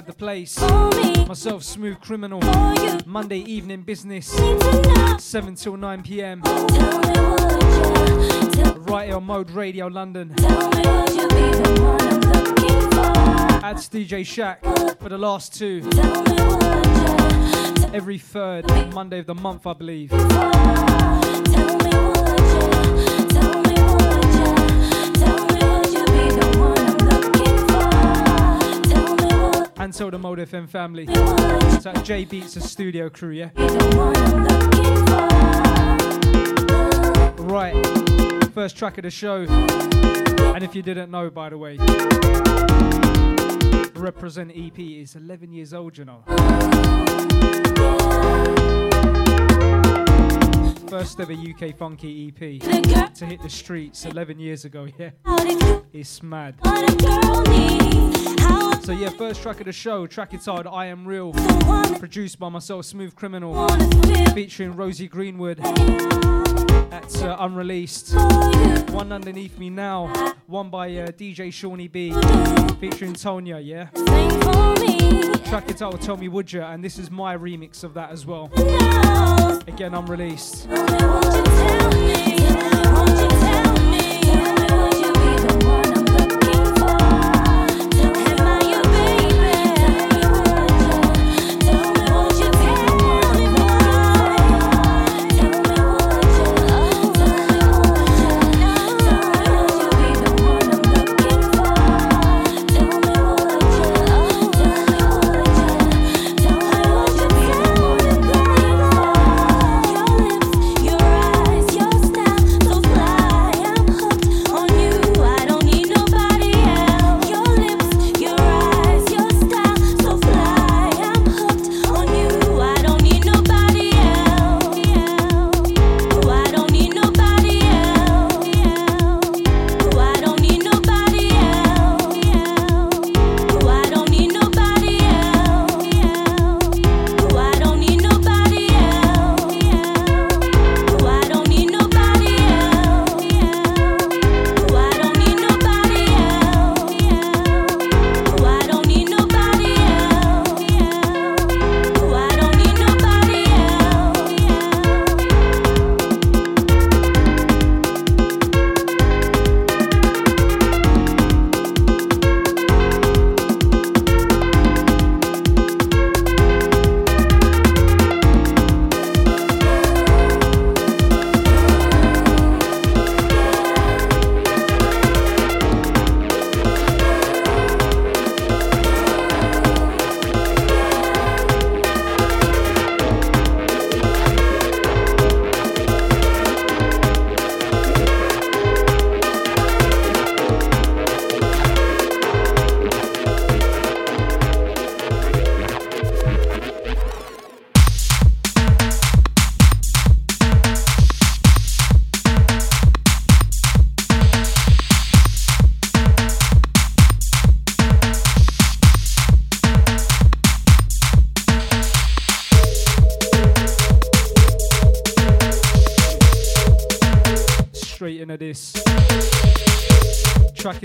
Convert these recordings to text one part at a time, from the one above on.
inside the place. Myself, Smoove Kriminal. Monday evening business. 7 till 9 pm. Right here on Mode Radio London. Adds DJ Shack for the last two. Every third Monday of the month, I believe. And so the Mode FM family. It's at J Beats, the studio crew, yeah? Right, first track of the show. And if you didn't know, by the way, Represent EP is 11 years old, you know. First ever UK funky EP to hit the streets 11 years ago, yeah? It's mad. So, yeah, first track of the show, track entitled I Am Real, produced by myself, Smoove Kriminal, featuring Rosie Greenwood. That's uh, unreleased. One underneath me now, one by uh, DJ Shawnee B, featuring Tonya, yeah? Track entitled Tell Me Would Ya, and this is my remix of that as well. Again, unreleased.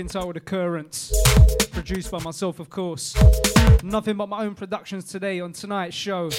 Entitled Occurrence, produced by myself, of course. Nothing but my own productions today on tonight's show.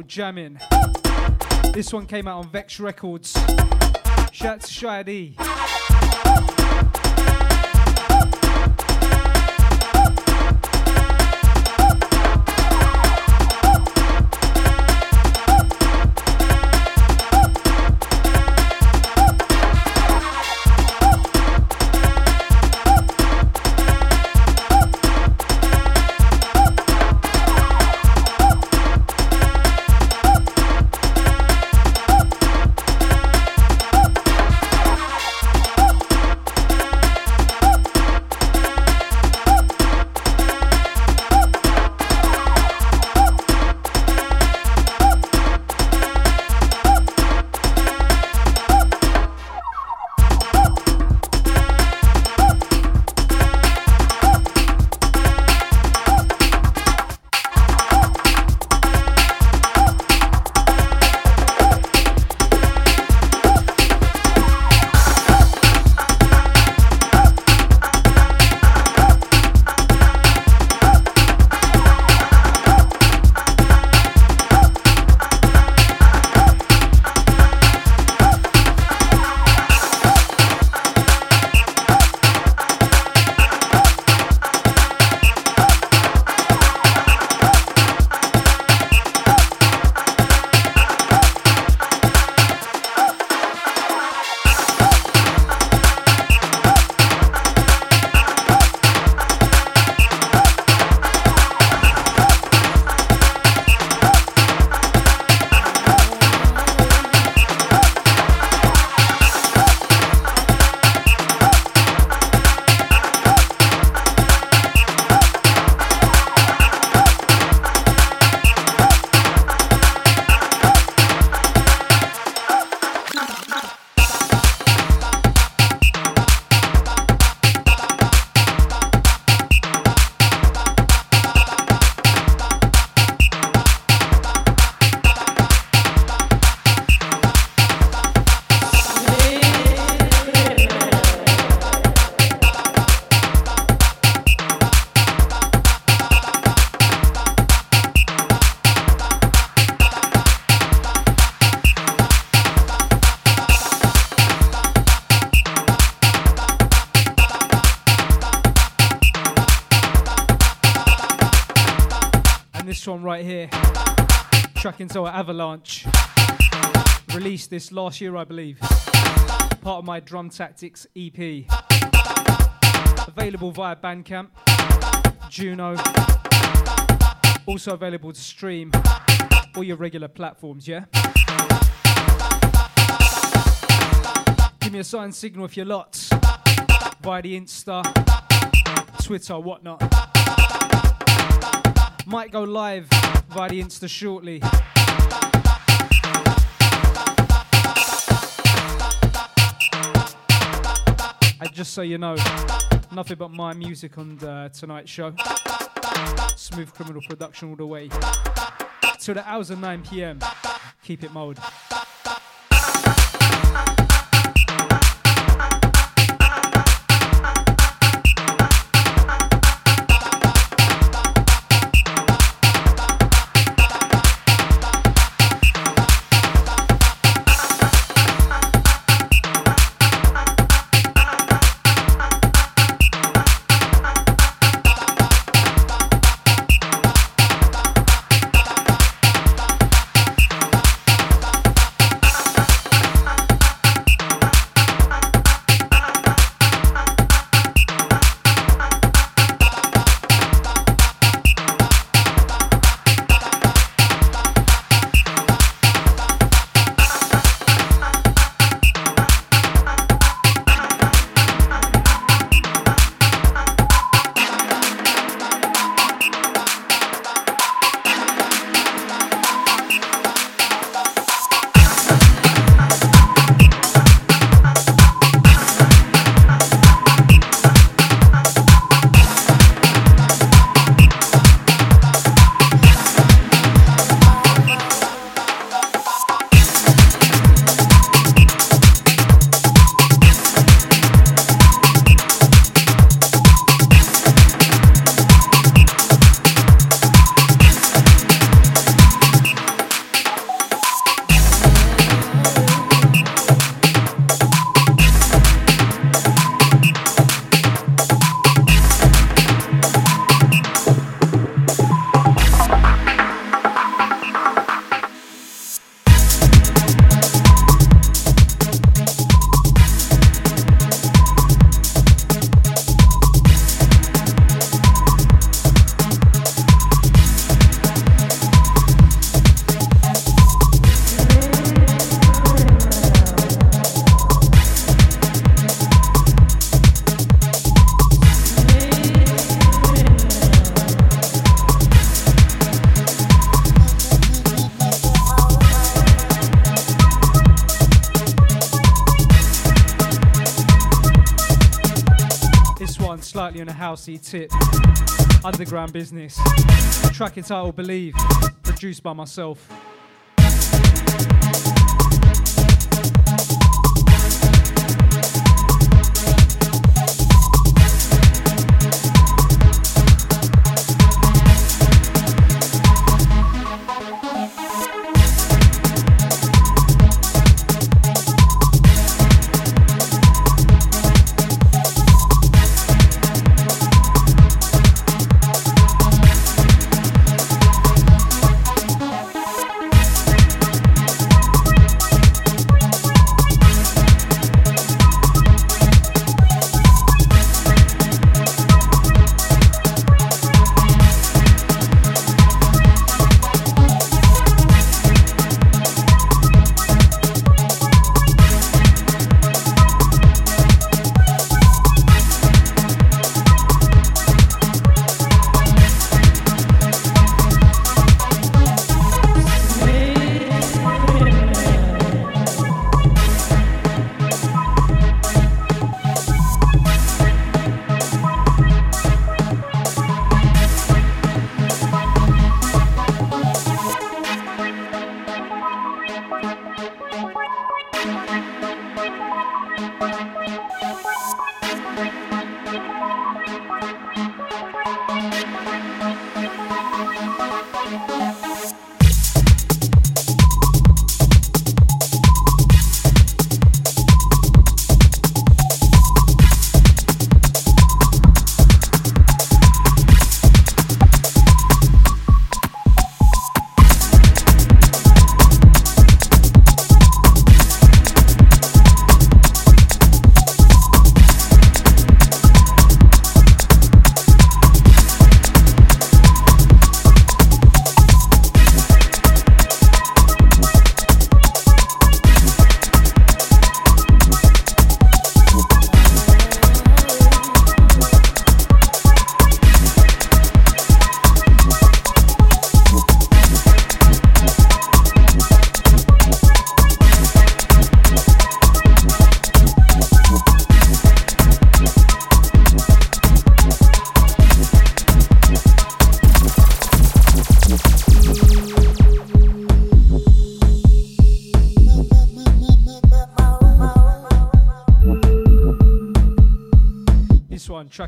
Track Jammin'. This one came out on Vex Records. Shout to Shadi. into Avalanche. Released this last year, I believe. Part of my Drum Tactics EP. Available via Bandcamp, Juno. Also available to stream all your regular platforms, yeah? Give me a sign signal if you're lots via the Insta, Twitter, whatnot. Might go live via the Insta shortly. And just so you know, nothing but my music on uh, tonight's show. Smoove Kriminal production all the way. Till the hours of 9 pm. Keep it mode. Housey tip. Underground business. Track entitled Believe, produced by myself.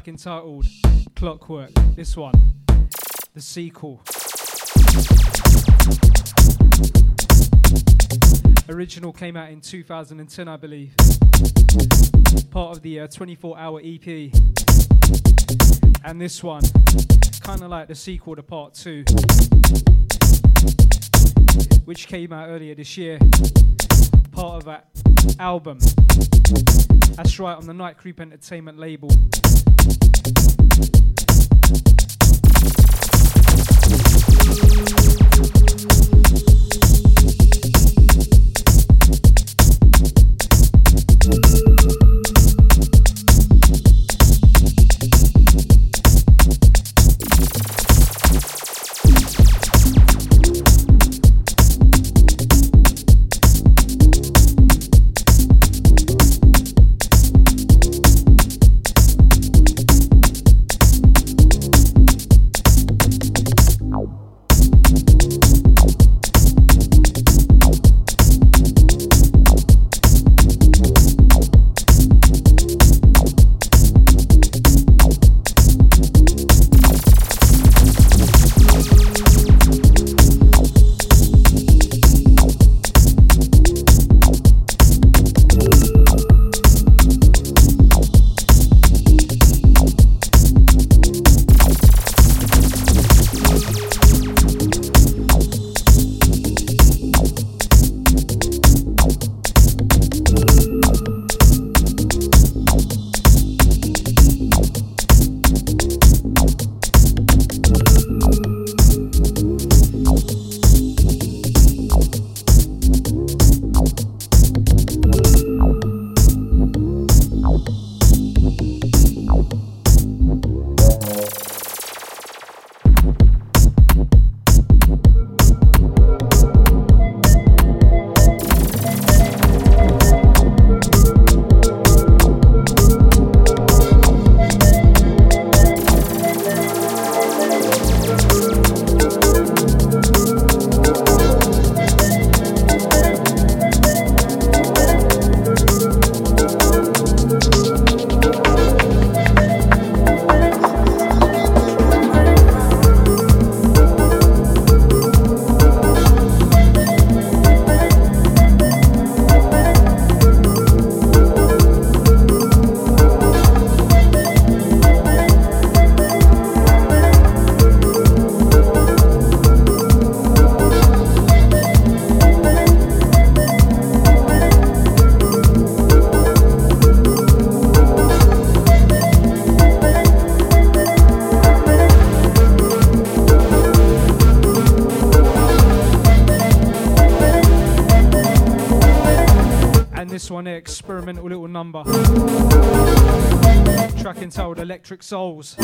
Track entitled Clockwork. This one, the sequel. Original came out in 2010, I believe. Part of the uh, 24 hour EP. And this one, kind of like the sequel to part two, which came out earlier this year. Part of that album. That's right, on the Night Creep Entertainment label. Entitled Electric Souls.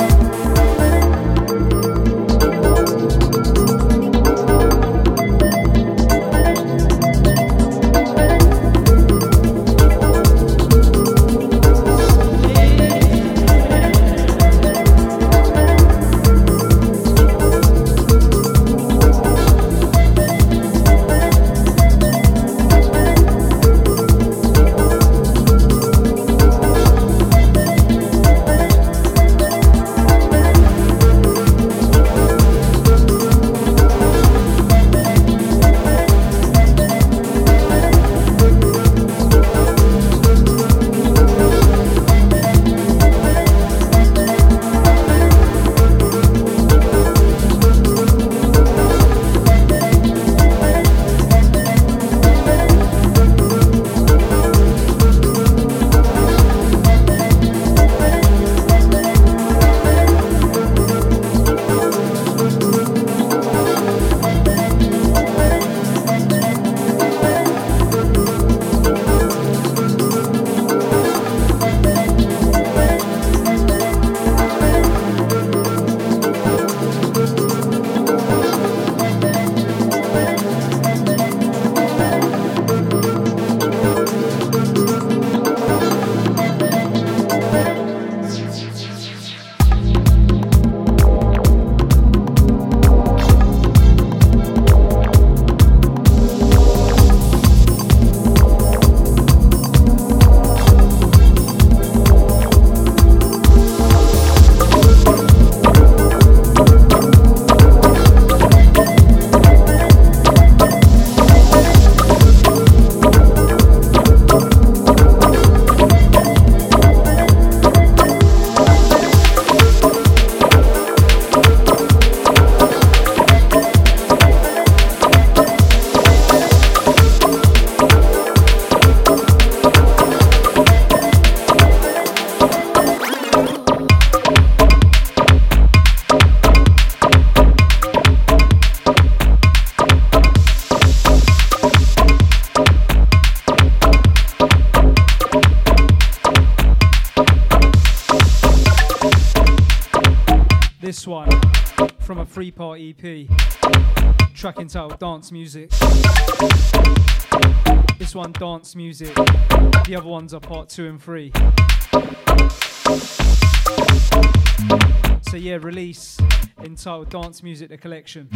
Part EP, track entitled Dance Music. This one, Dance Music. The other ones are part two and three. So, yeah, release entitled Dance Music The Collection.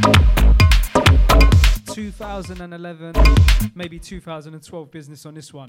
2011, maybe 2012 business on this one.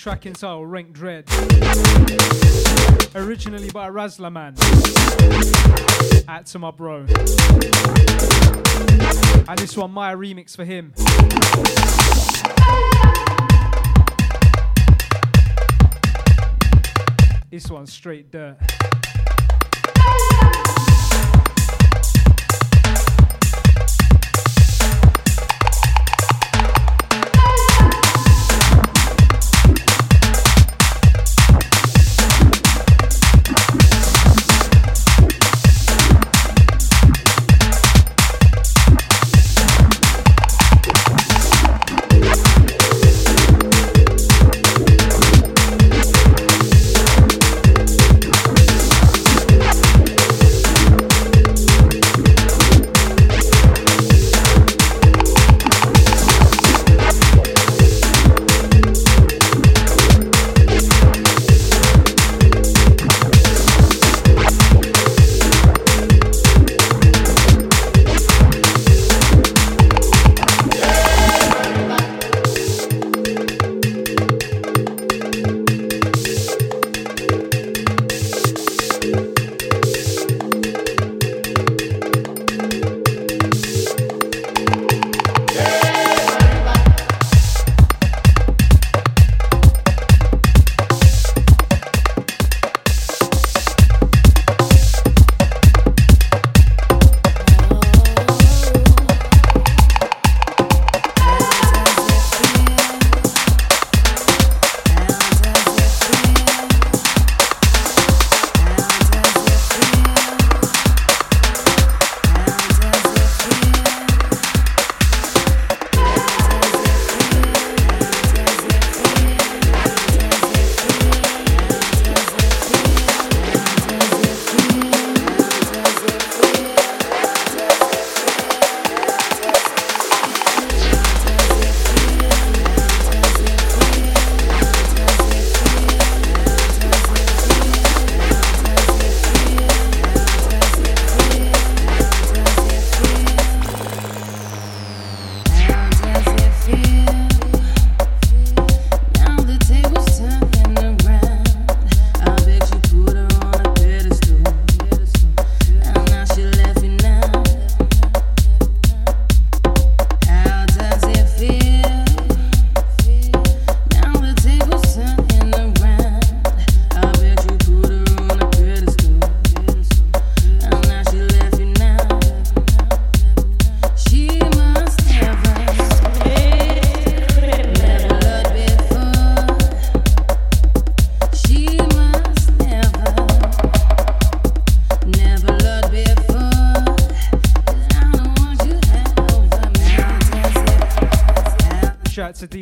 Track style, Rank Dread. Originally by Razlaman. At to my bro. And this one, my remix for him. This one's straight dirt.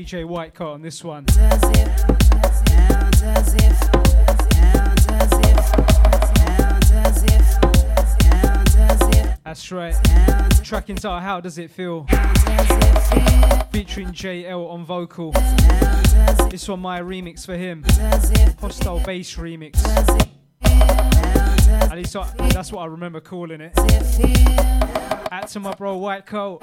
DJ White Coat on this one. That's right. Track into How Does It Feel? Featuring JL on vocal. This one, my remix for him. Hostile bass remix. At least that's what I remember calling it. Out to my bro White Coat.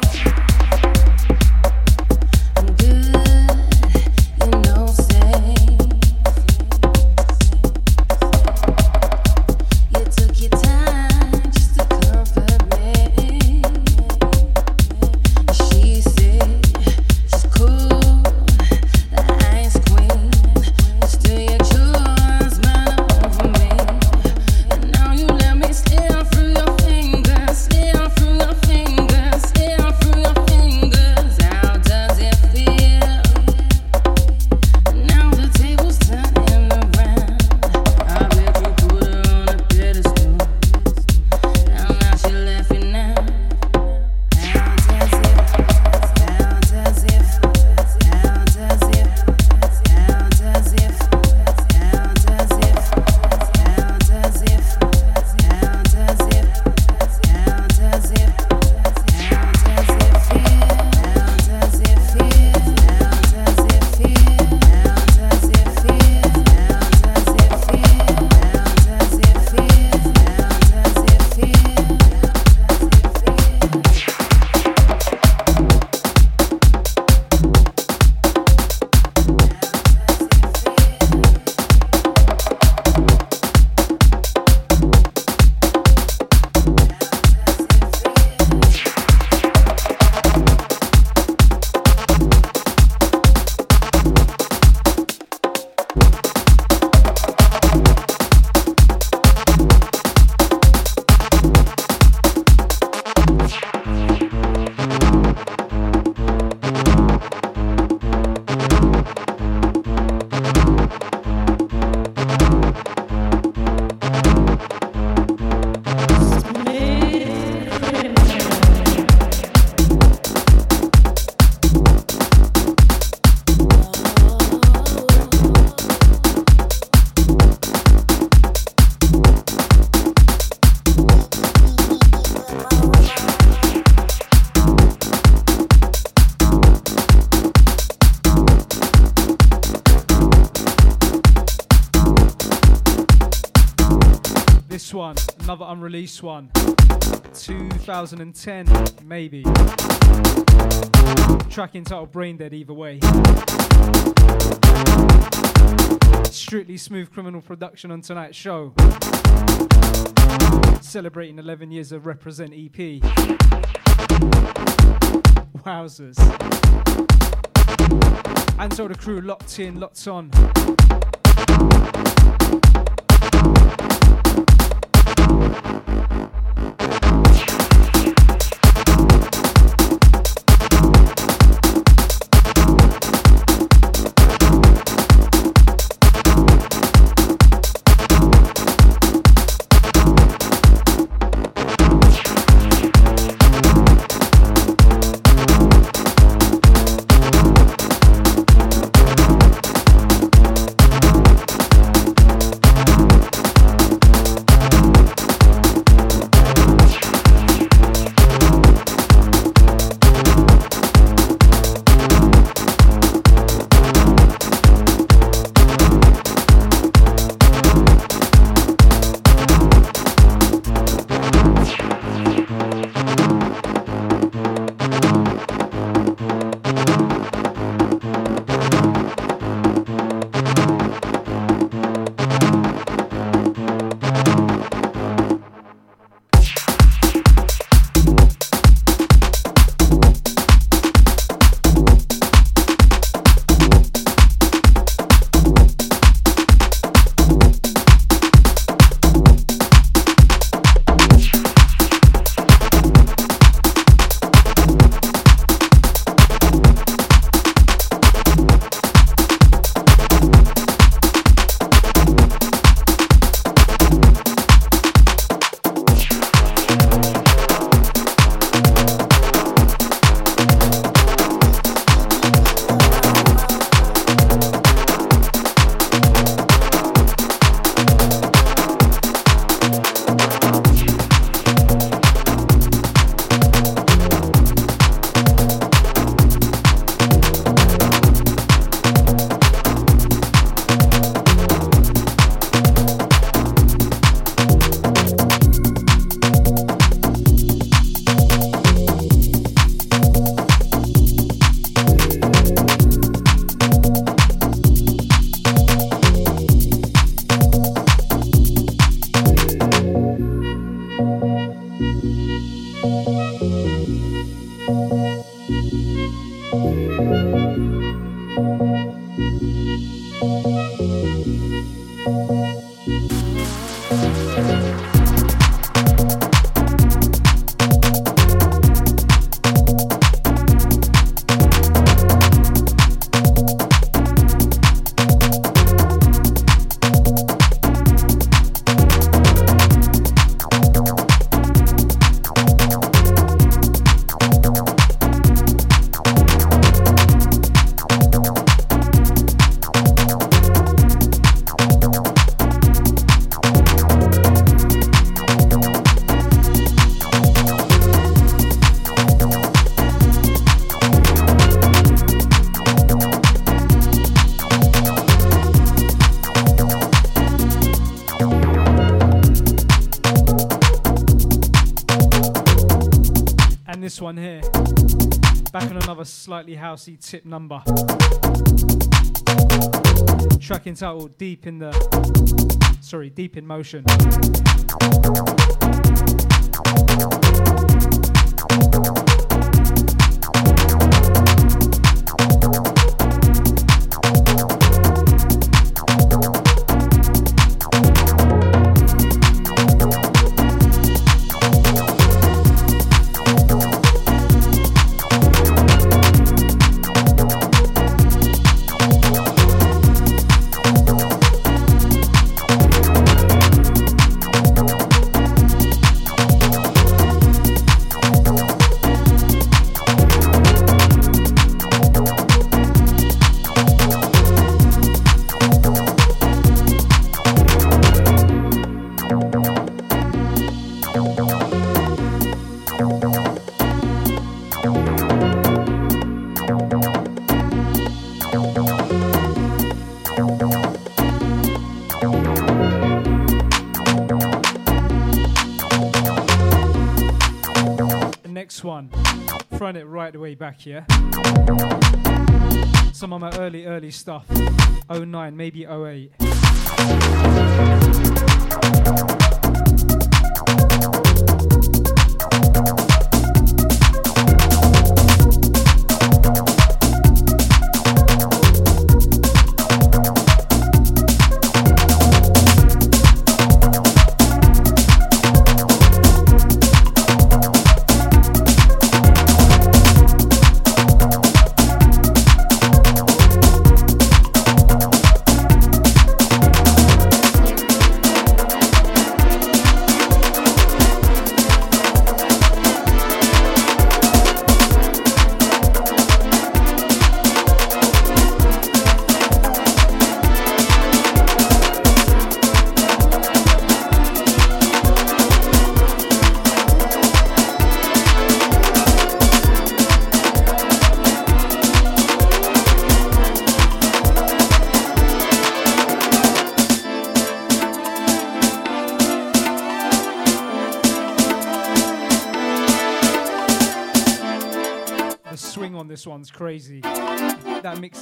Unreleased one. 2010, maybe. Track entitled Brain Dead, either way. Strictly Smoove Kriminal production on tonight's show. Celebrating 11 years of Represent EP. Wowzers. And so the crew locked in, locked on. Slightly housey tip number. Track entitled Deep in the sorry, Deep in Motion. Right the way back here. Some of my early, early stuff. 09, maybe 08.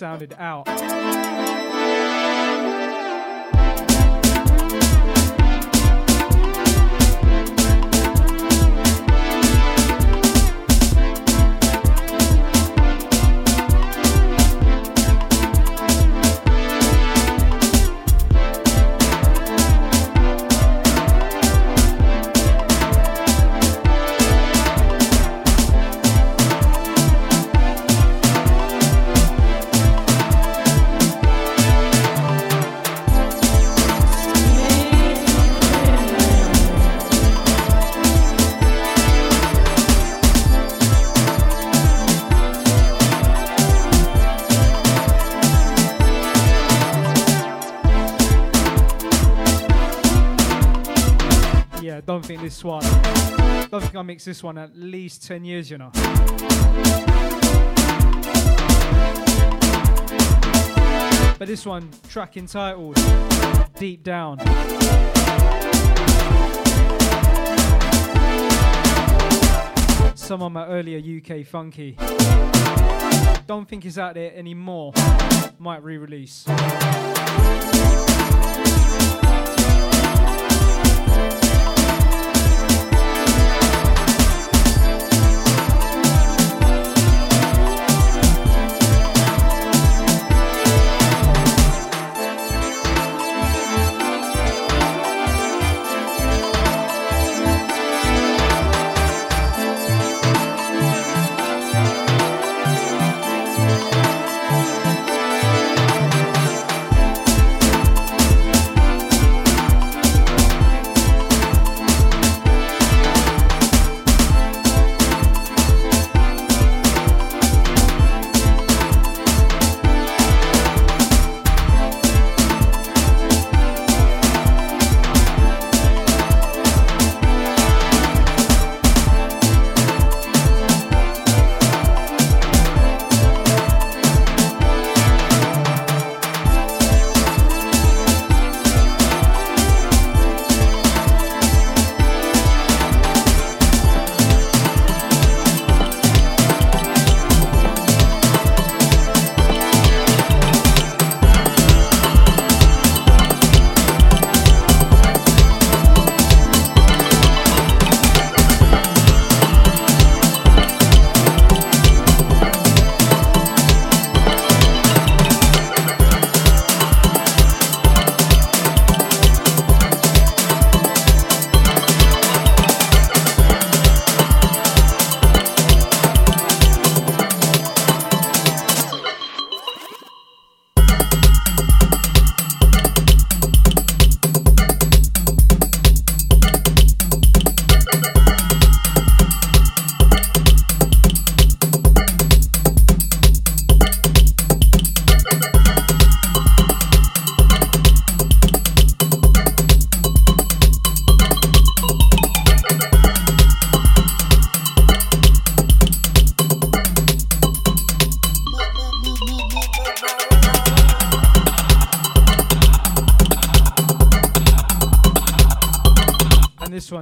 Sounded out. This one at least 10 years, you know. But this one, track entitled Deep Down. Some of my earlier UK funky. Don't think it's out there anymore. Might re release.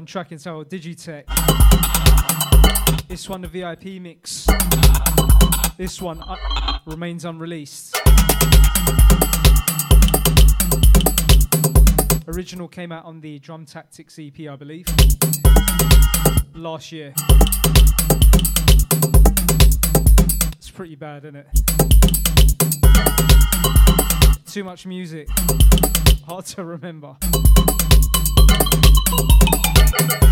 Track entitled Digitech. This one, the VIP mix. This one uh, remains unreleased. Original came out on the Drum Tactics EP, I believe, last year. It's pretty bad, isn't it? Too much music, hard to remember thank you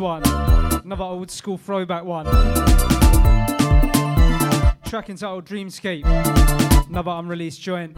one. Another old school throwback one. Track entitled Dreamscape. Another unreleased joint.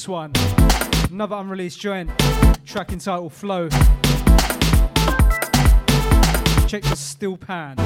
This one. Another unreleased joint, track entitled Flow. Check the still pan.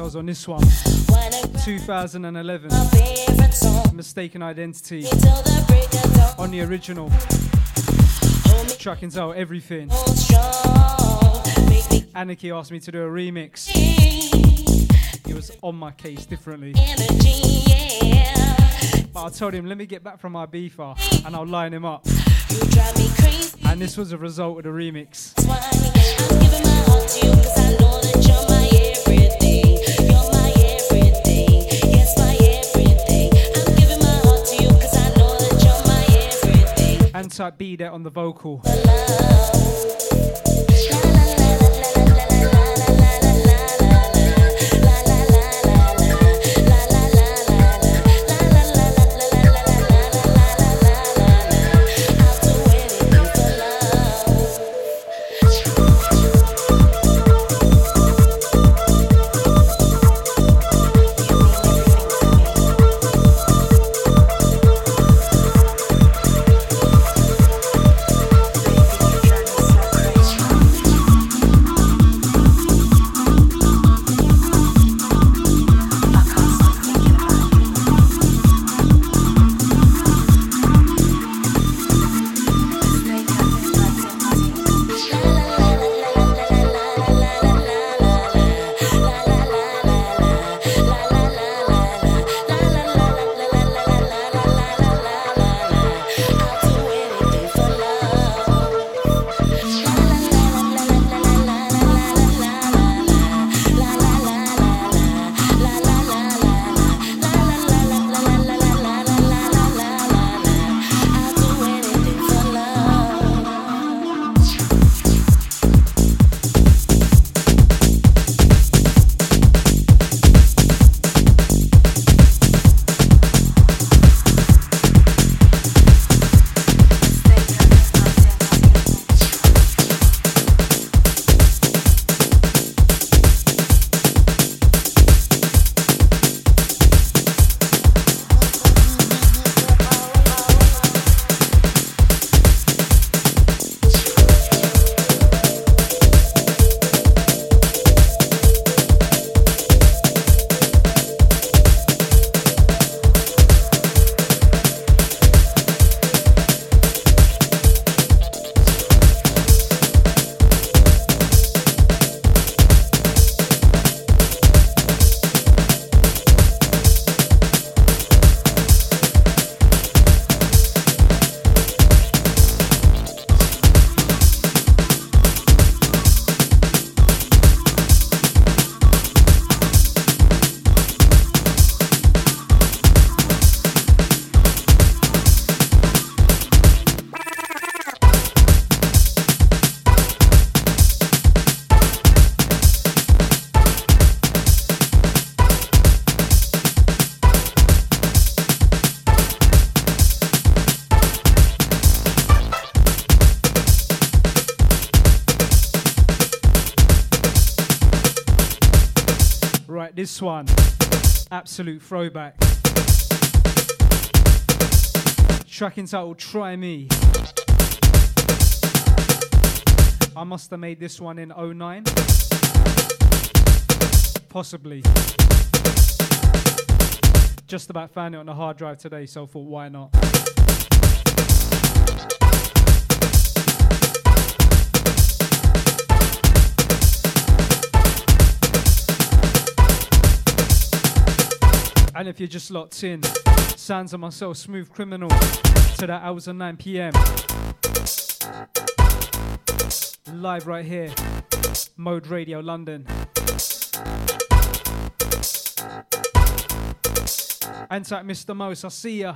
Details on this one. 2011. Mistaken Identity. On the original. Track out everything. Anarchy asked me to do a remix. He was on my case differently. But I told him, let me get back from my beefer and I'll line him up. And this was a result of the remix. Anti B there on the vocal. One, absolute throwback. Track entitled Try Me. I must have made this one in 09. Possibly. Just about found it on the hard drive today, so I thought, why not? And if you're just locked in, sounds of myself, Smoove Kriminal, to the hours of 9 p.m. Live right here, Mode Radio London. And Antac Mr. Mos, I see ya.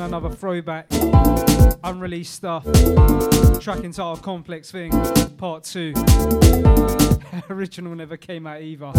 Another throwback, unreleased stuff. Track entitled Complex Thing, Part 2. Original never came out either.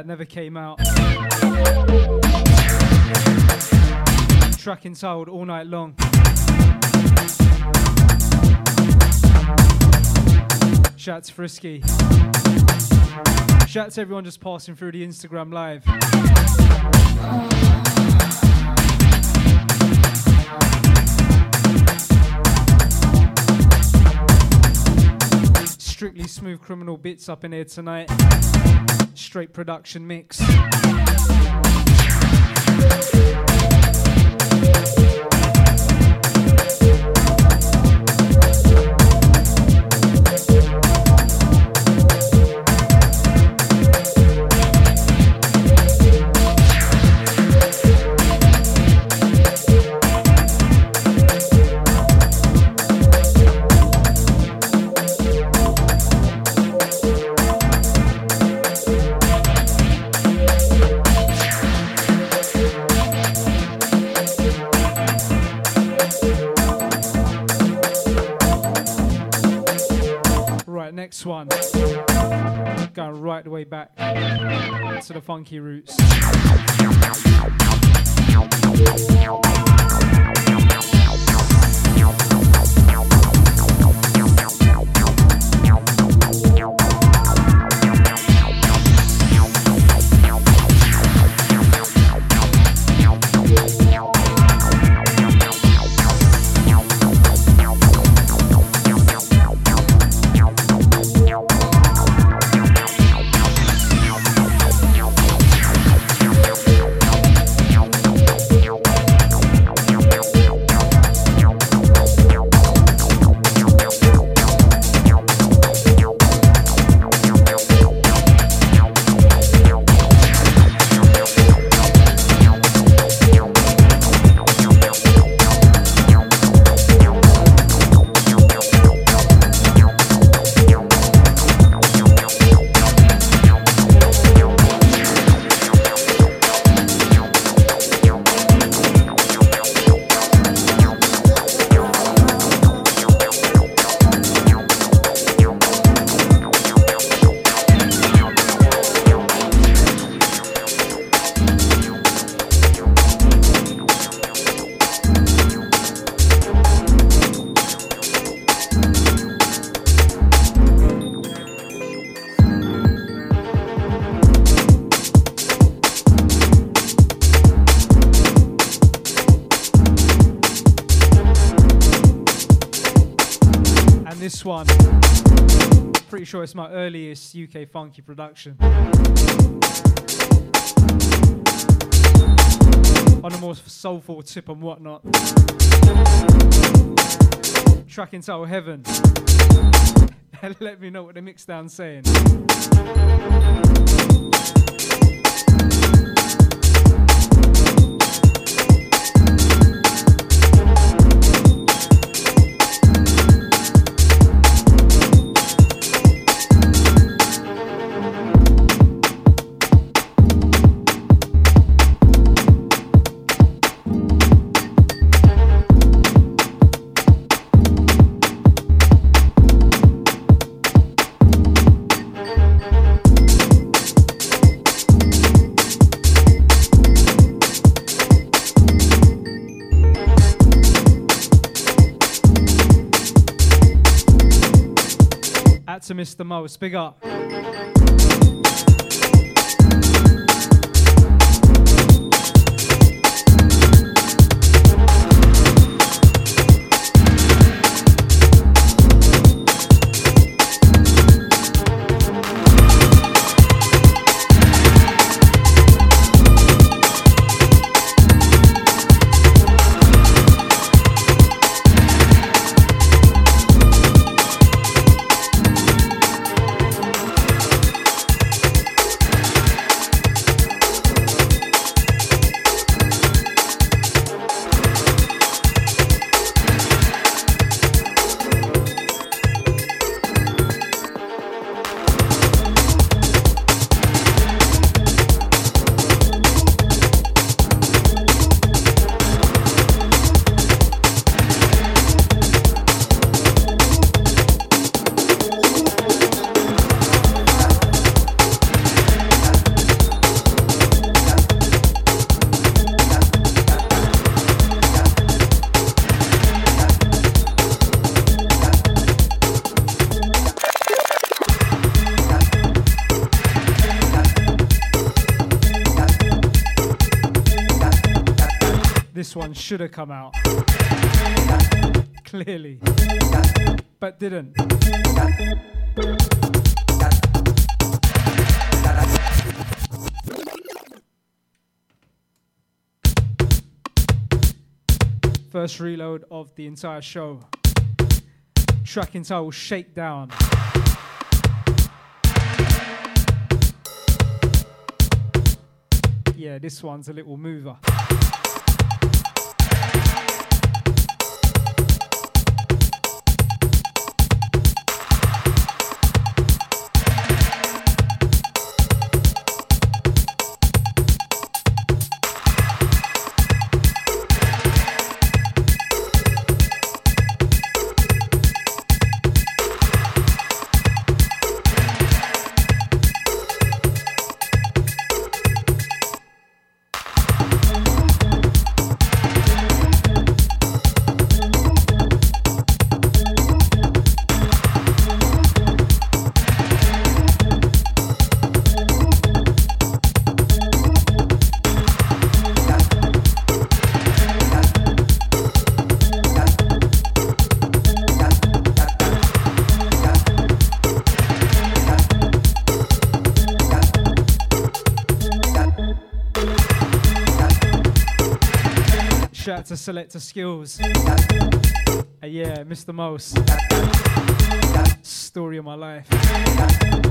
That never came out. Track entitled All Night Long. Shout to Frisky. Shout to everyone just passing through the Instagram live. Strictly Smoove Kriminal bits up in here tonight. Straight production mix. Way back to the funky roots. Sure it's my earliest UK funky production. On a more soulful tip and whatnot. Track entitled Heaven. Let me know what the mixdown's saying. To Mr. Most. Big up. One should have come out. Clearly. But didn't. First reload of the entire show. Track entitled Shakedown. Yeah, this one's a little mover. To Selector Skills. Uh, yeah, Mr. Most. Story of my life.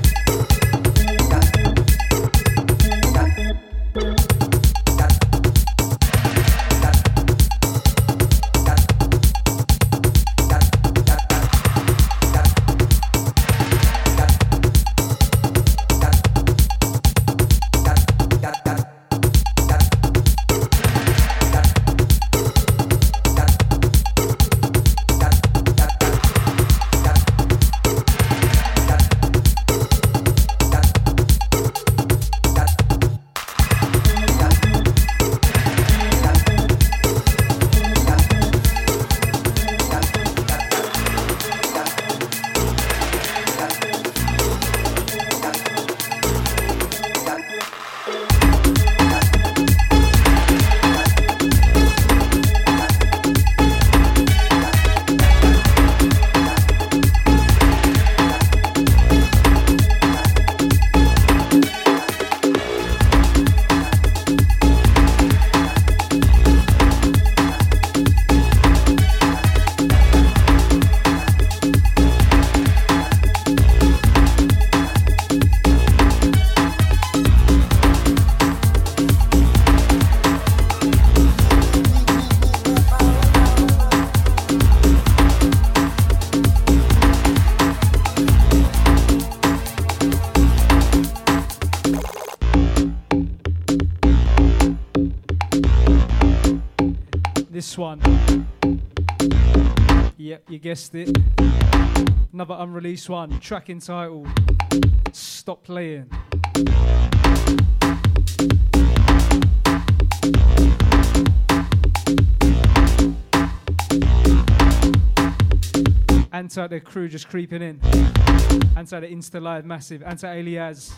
Guessed it. Another unreleased one, track entitled Stop Playing. Anti the crew just creeping in. Anti the Insta Live massive. Anti Alias.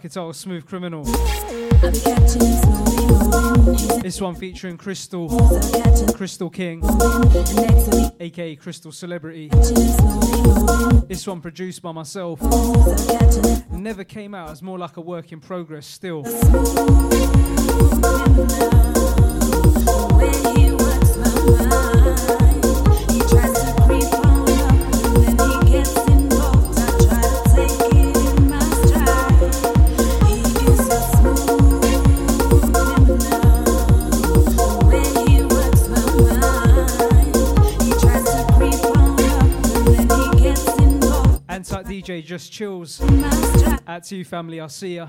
Track out, Smoove Kriminal. This one featuring Crystal, Crystal King, aka Crystal Celebrity. This one produced by myself. Never came out as more like a work in progress still. Just chills. At you, family, I'll see ya.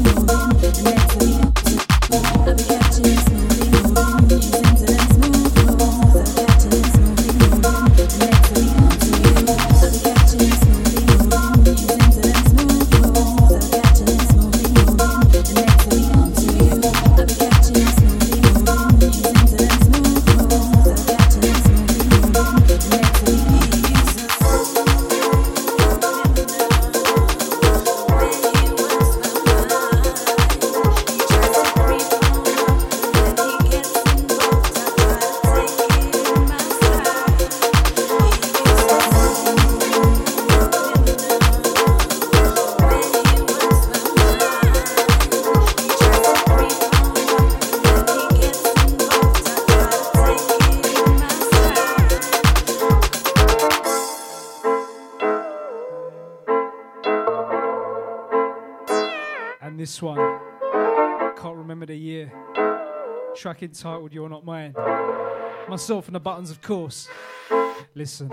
entitled You're Not Mine. Myself and the buttons, of course. Listen.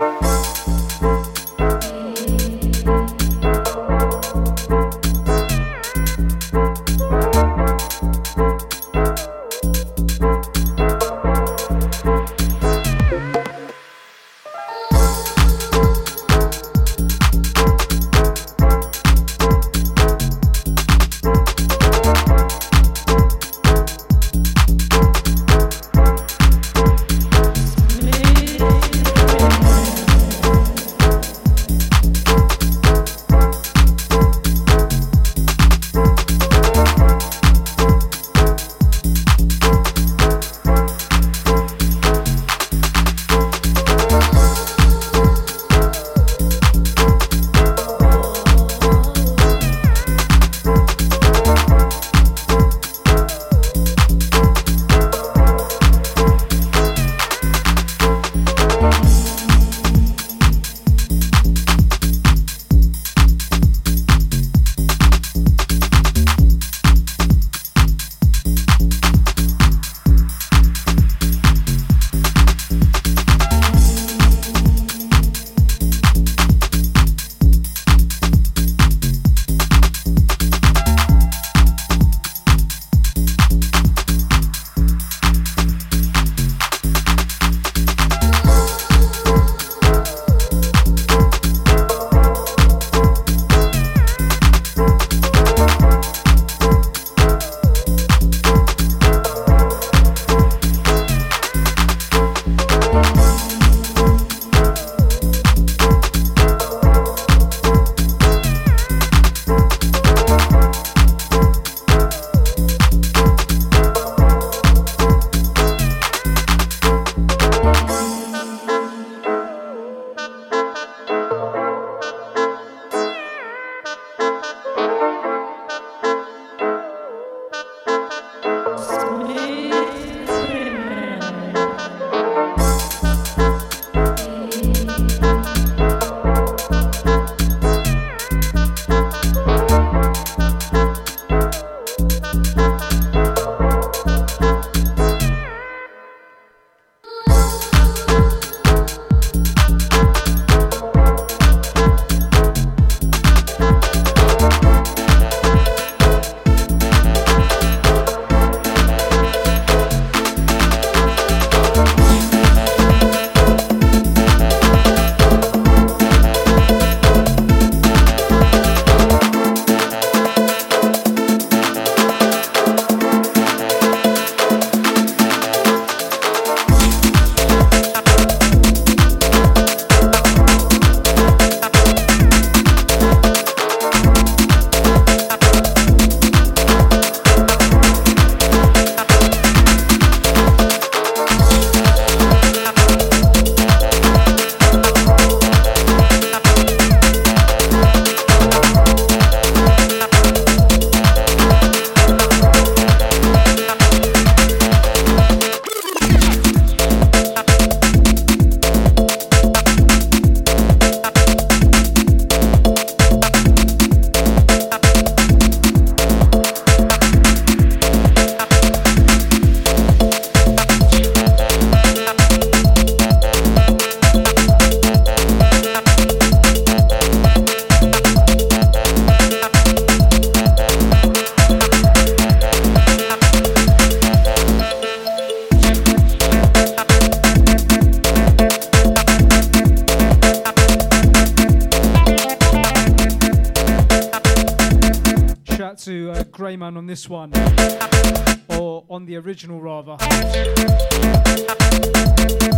Original rather.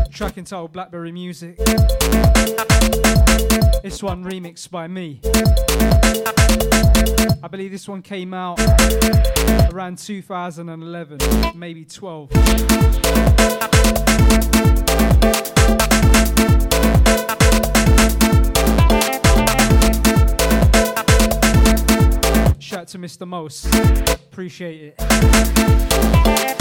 Track entitled Blackberry Music. This one remixed by me. I believe this one came out around 2011, maybe 12. Shout out to Mr. Most. Appreciate it.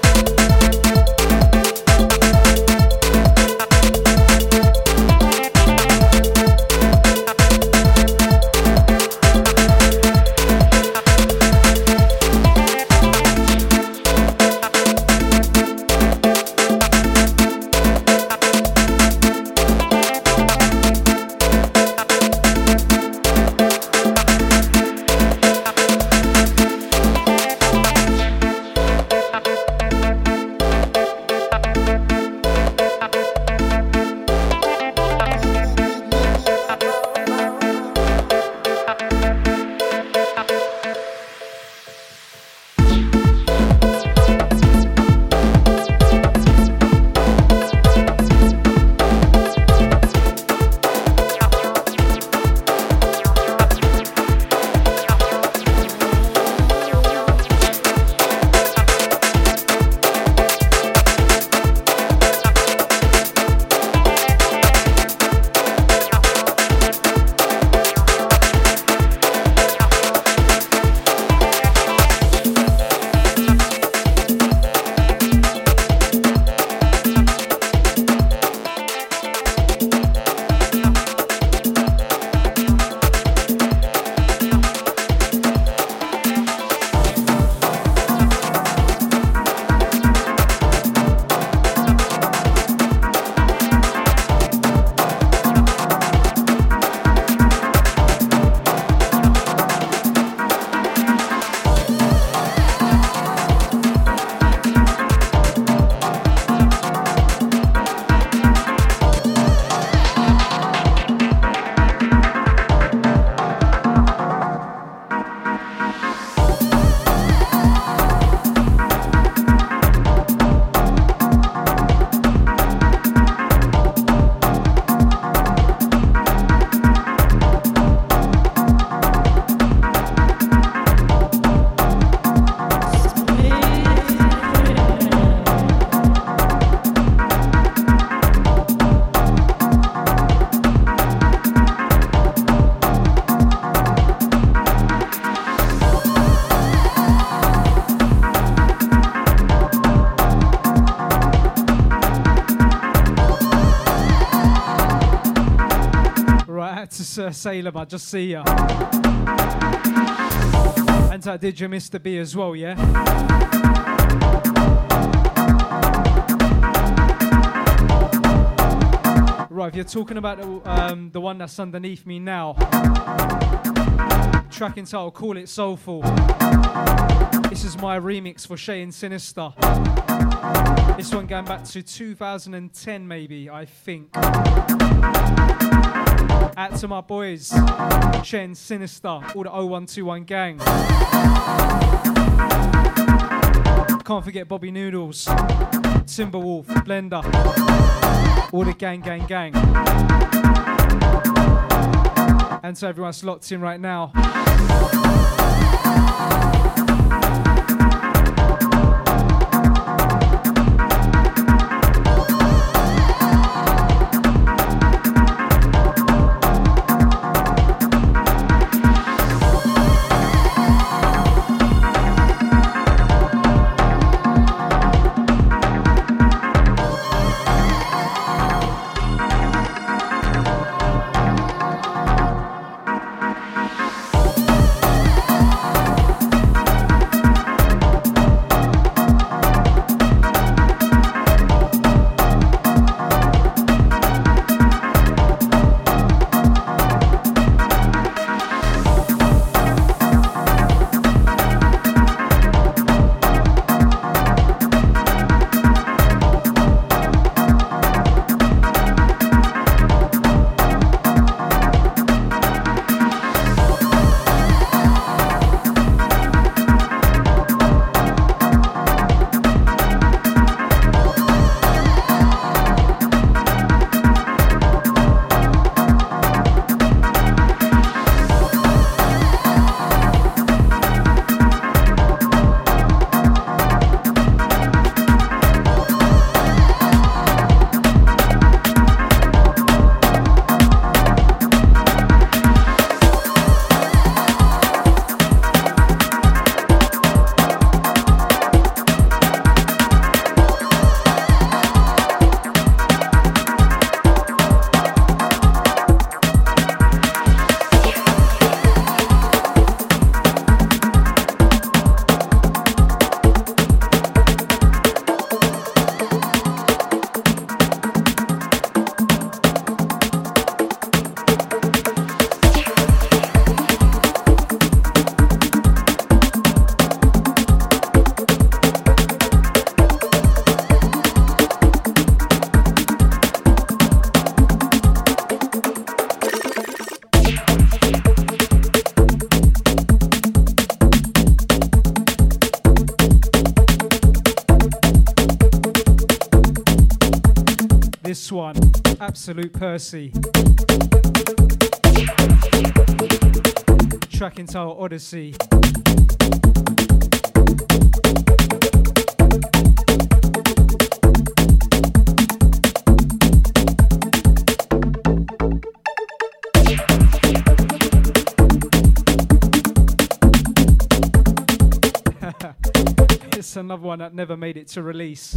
Salem, but just see ya. And I did you Mr. B as well, yeah? Right, if you're talking about the, um, the one that's underneath me now, track entitled Call It Soulful. This is my remix for Shay and Sinister. This one going back to 2010, maybe, I think. Out to my boys, Shen, Sinister, all the 0121 gang. Can't forget Bobby Noodles, Timberwolf, Blender, all the gang, gang, gang. And to everyone that's locked in right now. Absolute Percy. Track entitled Odyssey. it's another one that never made it to release.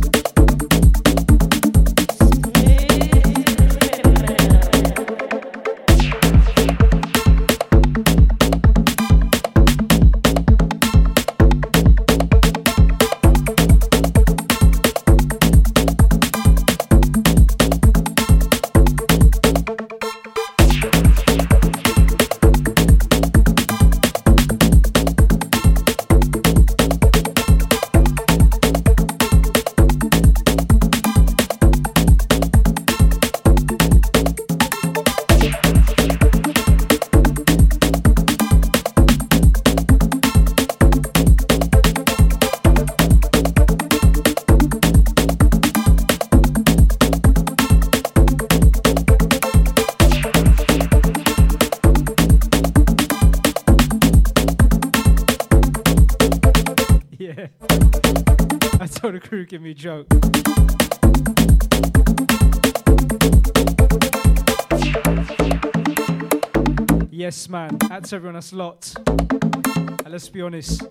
Yes, man. That's everyone that's lot. And let's be honest,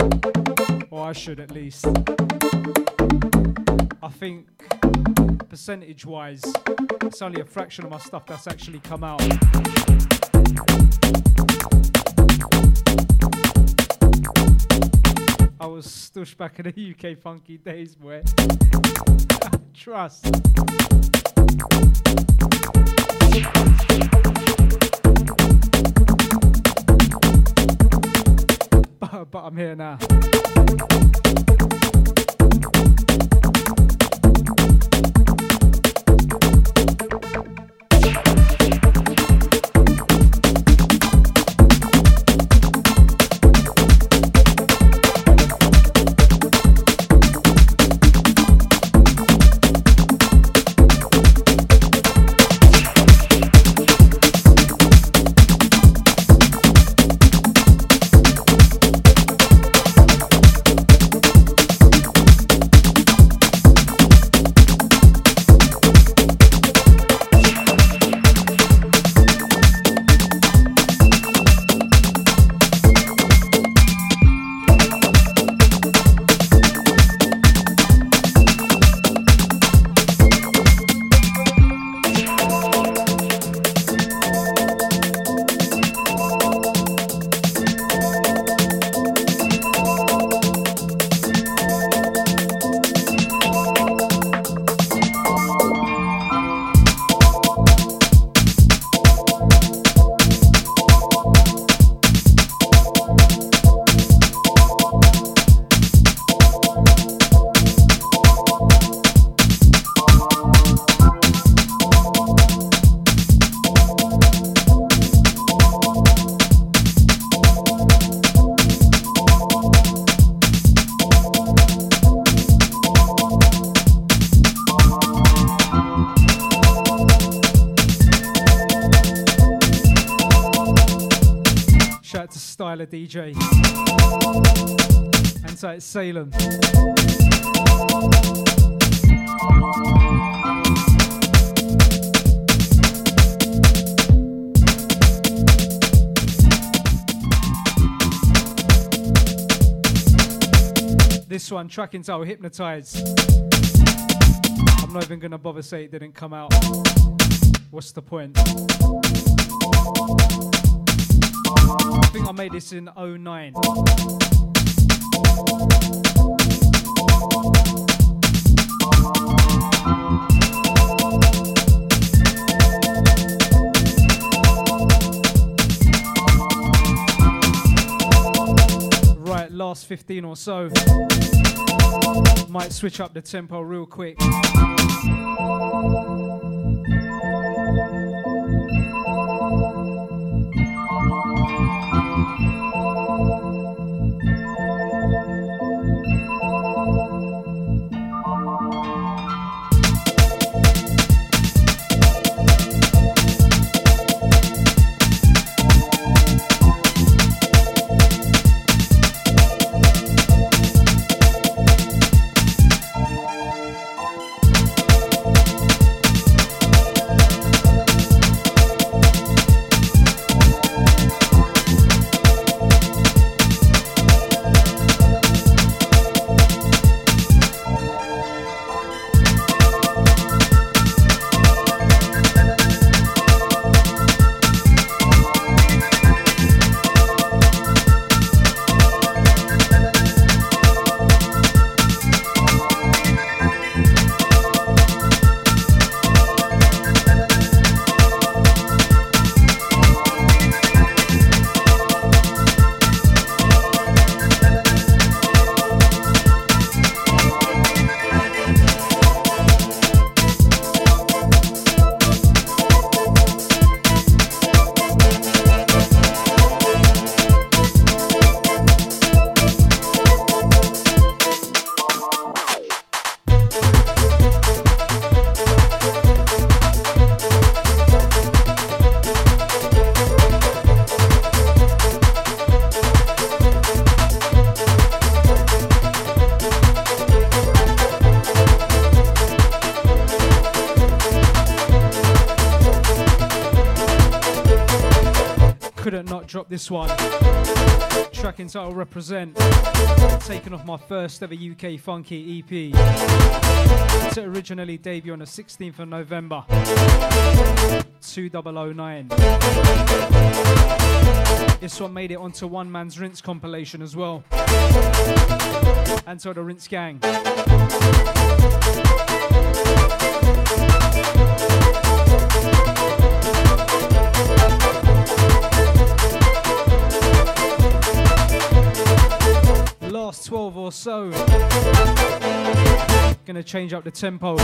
or I should at least. I think percentage wise, it's only a fraction of my stuff that's actually come out. I was stush back in the UK funky days, boy. Trust. But, I'm here now. Salem. This one, track entitled Hypnotized. I'm not even gonna bother say it didn't come out. What's the point? I think I made this in 09. Right, last 15 or so. Might switch up the tempo real quick. This one. Track entitled Represent, taken off my first ever UK Funky EP. It originally debuted on the 16th of November 2009. This one made it onto One Man's Rinse compilation as well. And so the Rinse Gang. 12 or so. Gonna change up the tempo.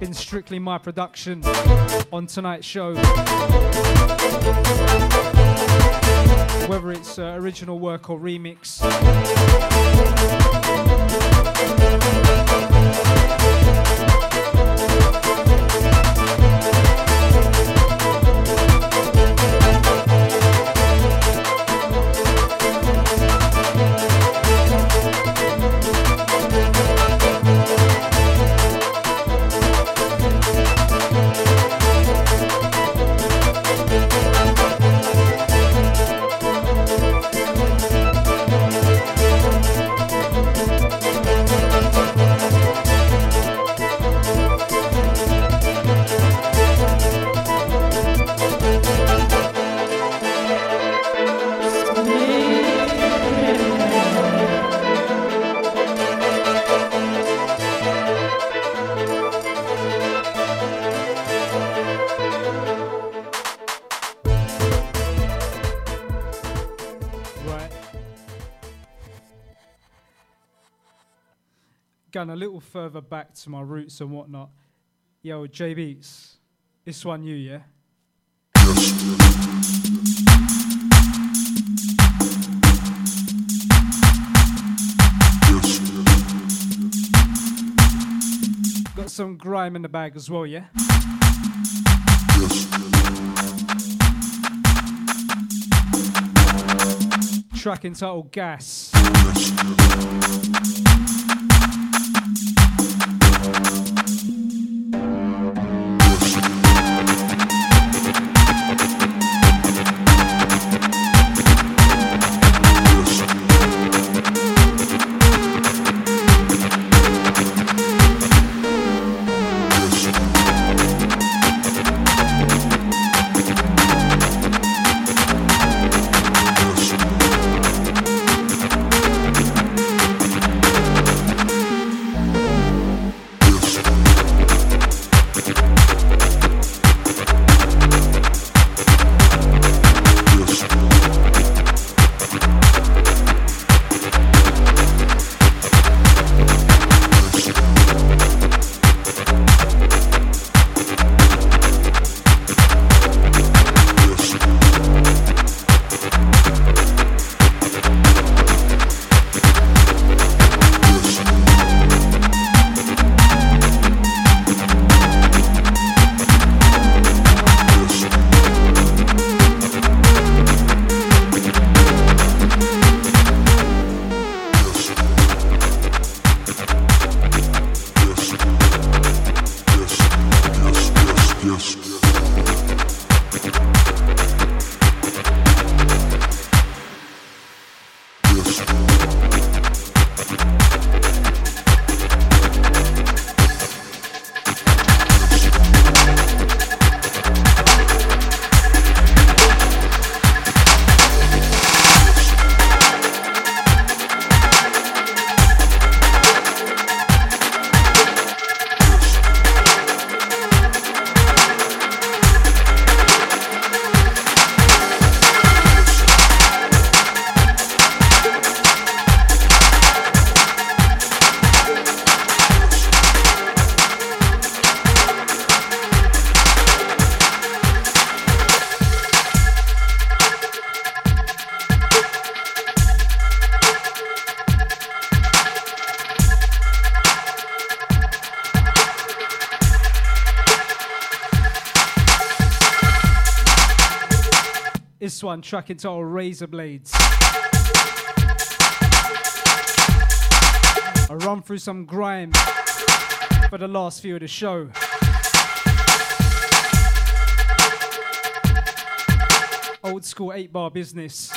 Been strictly my production on tonight's show. Whether it's uh, original work or remix. Further back to my roots and whatnot. Yo, J Beats, this one you, yeah? Got some grime in the bag as well, yeah? Track entitled Gas. Track into our razor blades. I run through some grime for the last few of the show. Old school 8 bar business.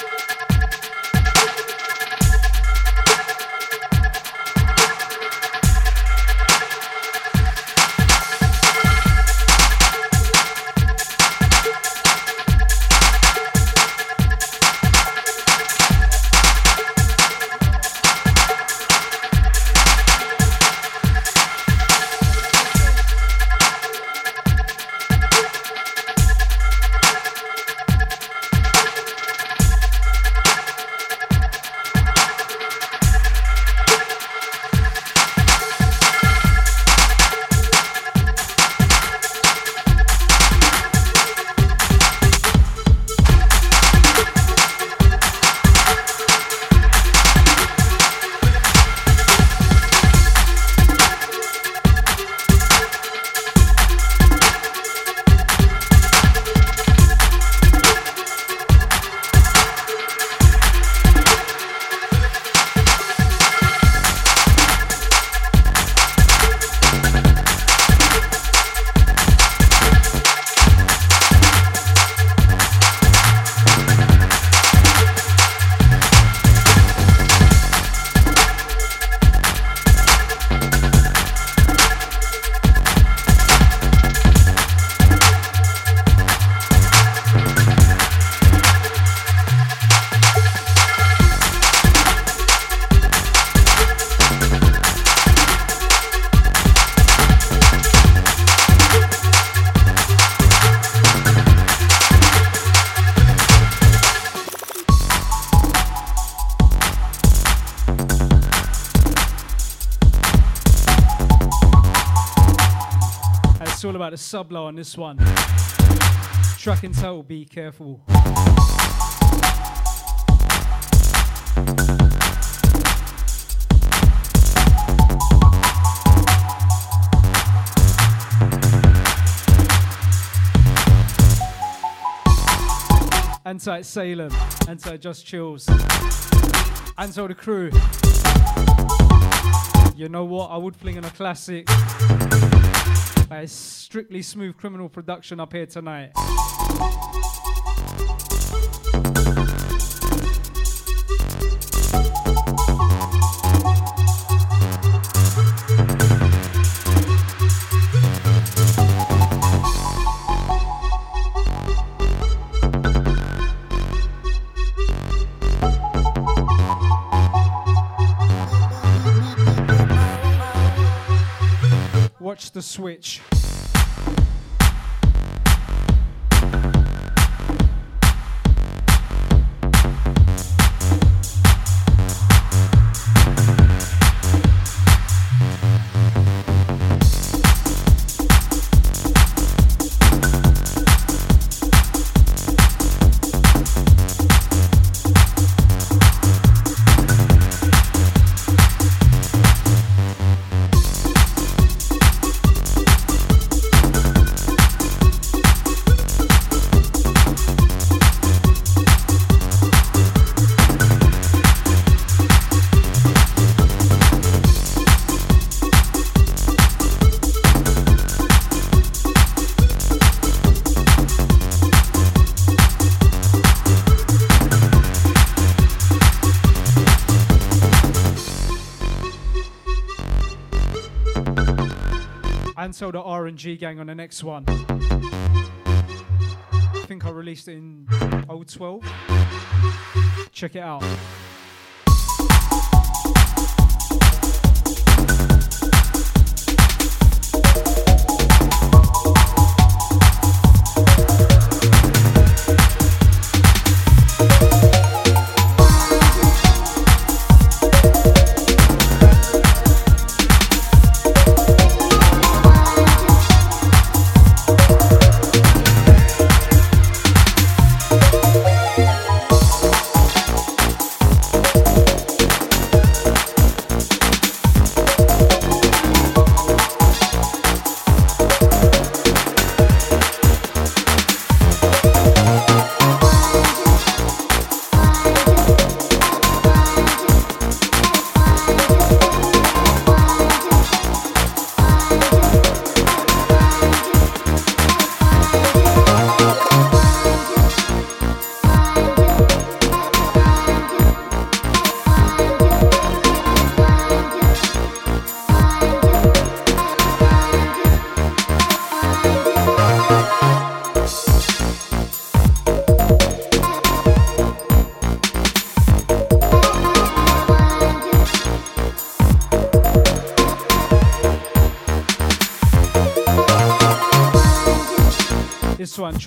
About the sub low on this one. Track and title, be careful. Anti Salem, Anti Just Chills, Anti the crew. You know what? I would fling in a classic. A strictly Smoove Kriminal production up here tonight. Watch the switch. So the R&G gang on the next one. I think I released it in 012. Check it out.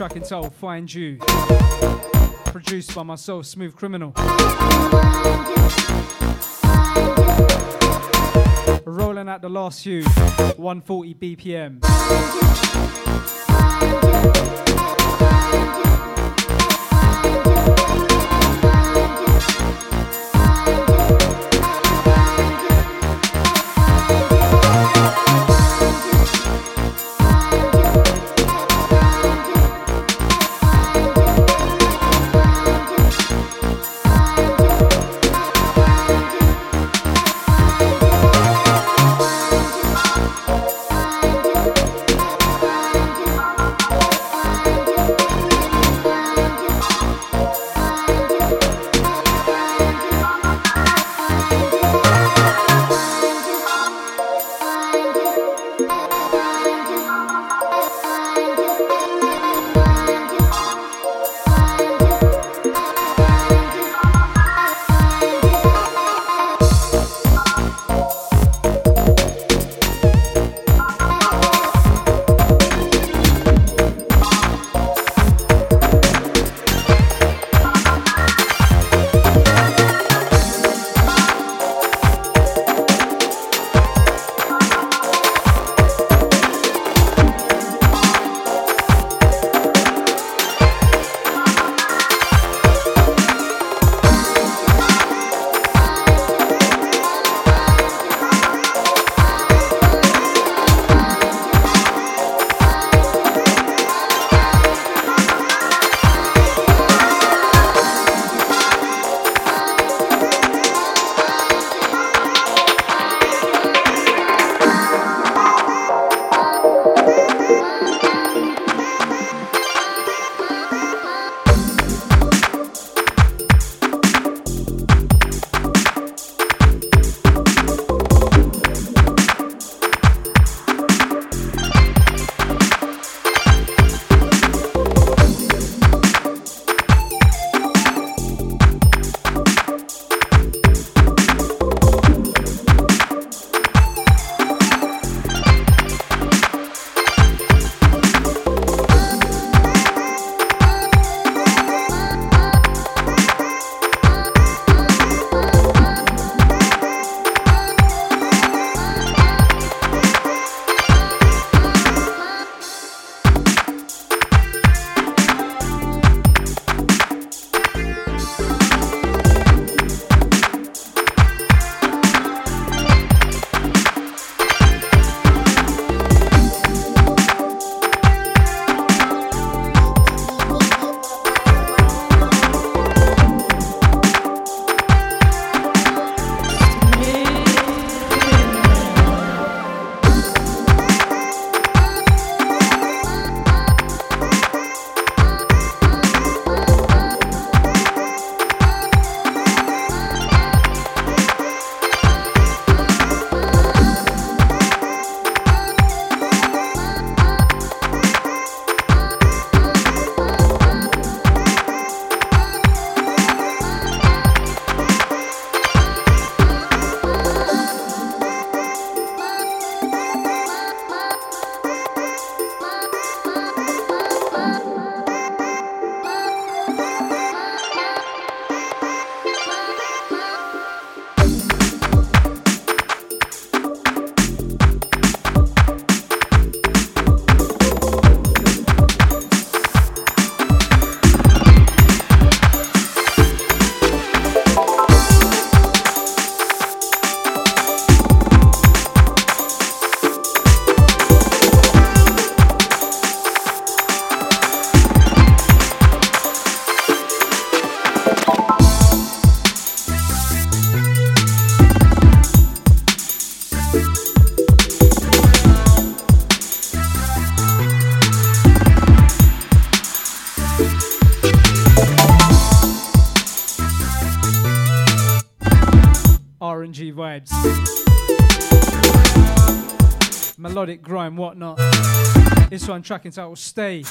Track entitled Find You. Produced by myself, Smoove Kriminal. Rolling out the last few, 140 BPM. One track entitled Stay,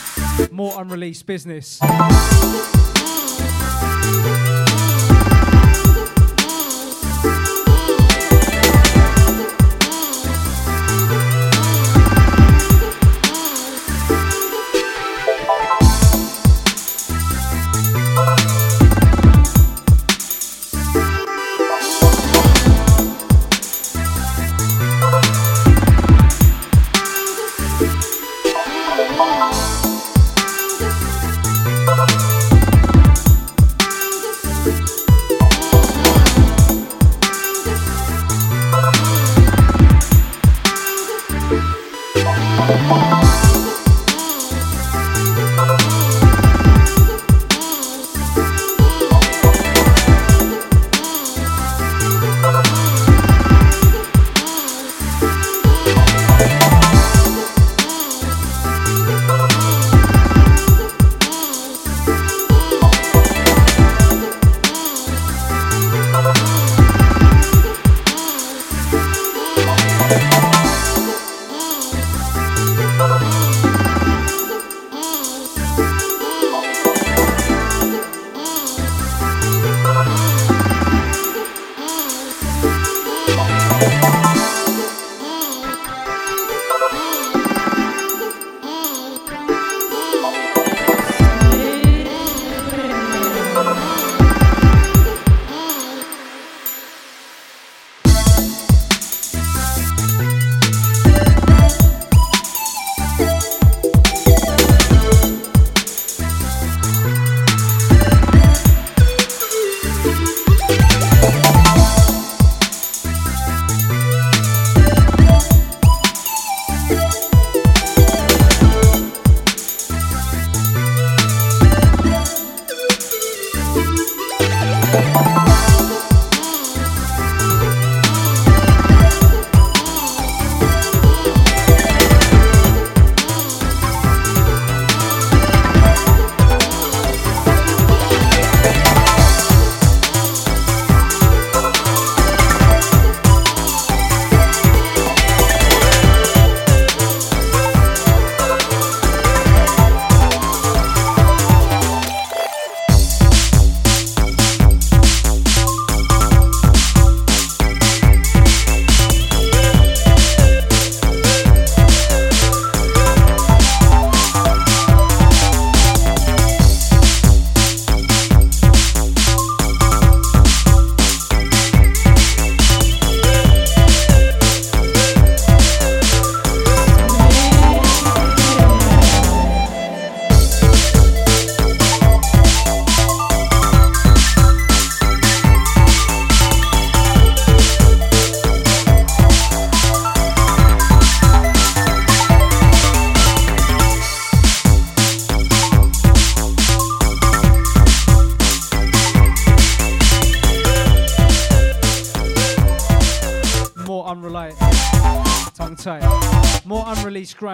more unreleased business.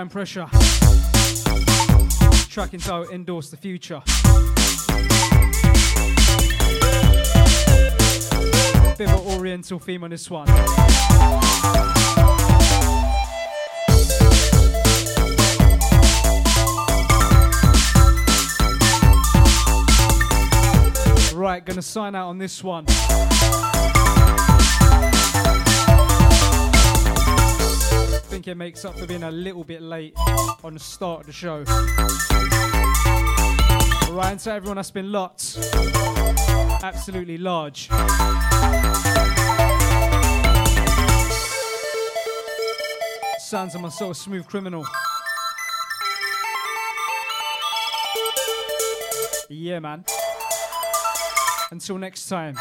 Unreleased pressure. Track entitled Endorse the Future. Bit of an oriental theme on this one. Right, gonna sign out on this one. Think it makes up for being a little bit late on the start of the show. Right, and to everyone that's been locked, absolutely large. Sounds of my soul, Smoove Kriminal. Yeah, man. Until next time.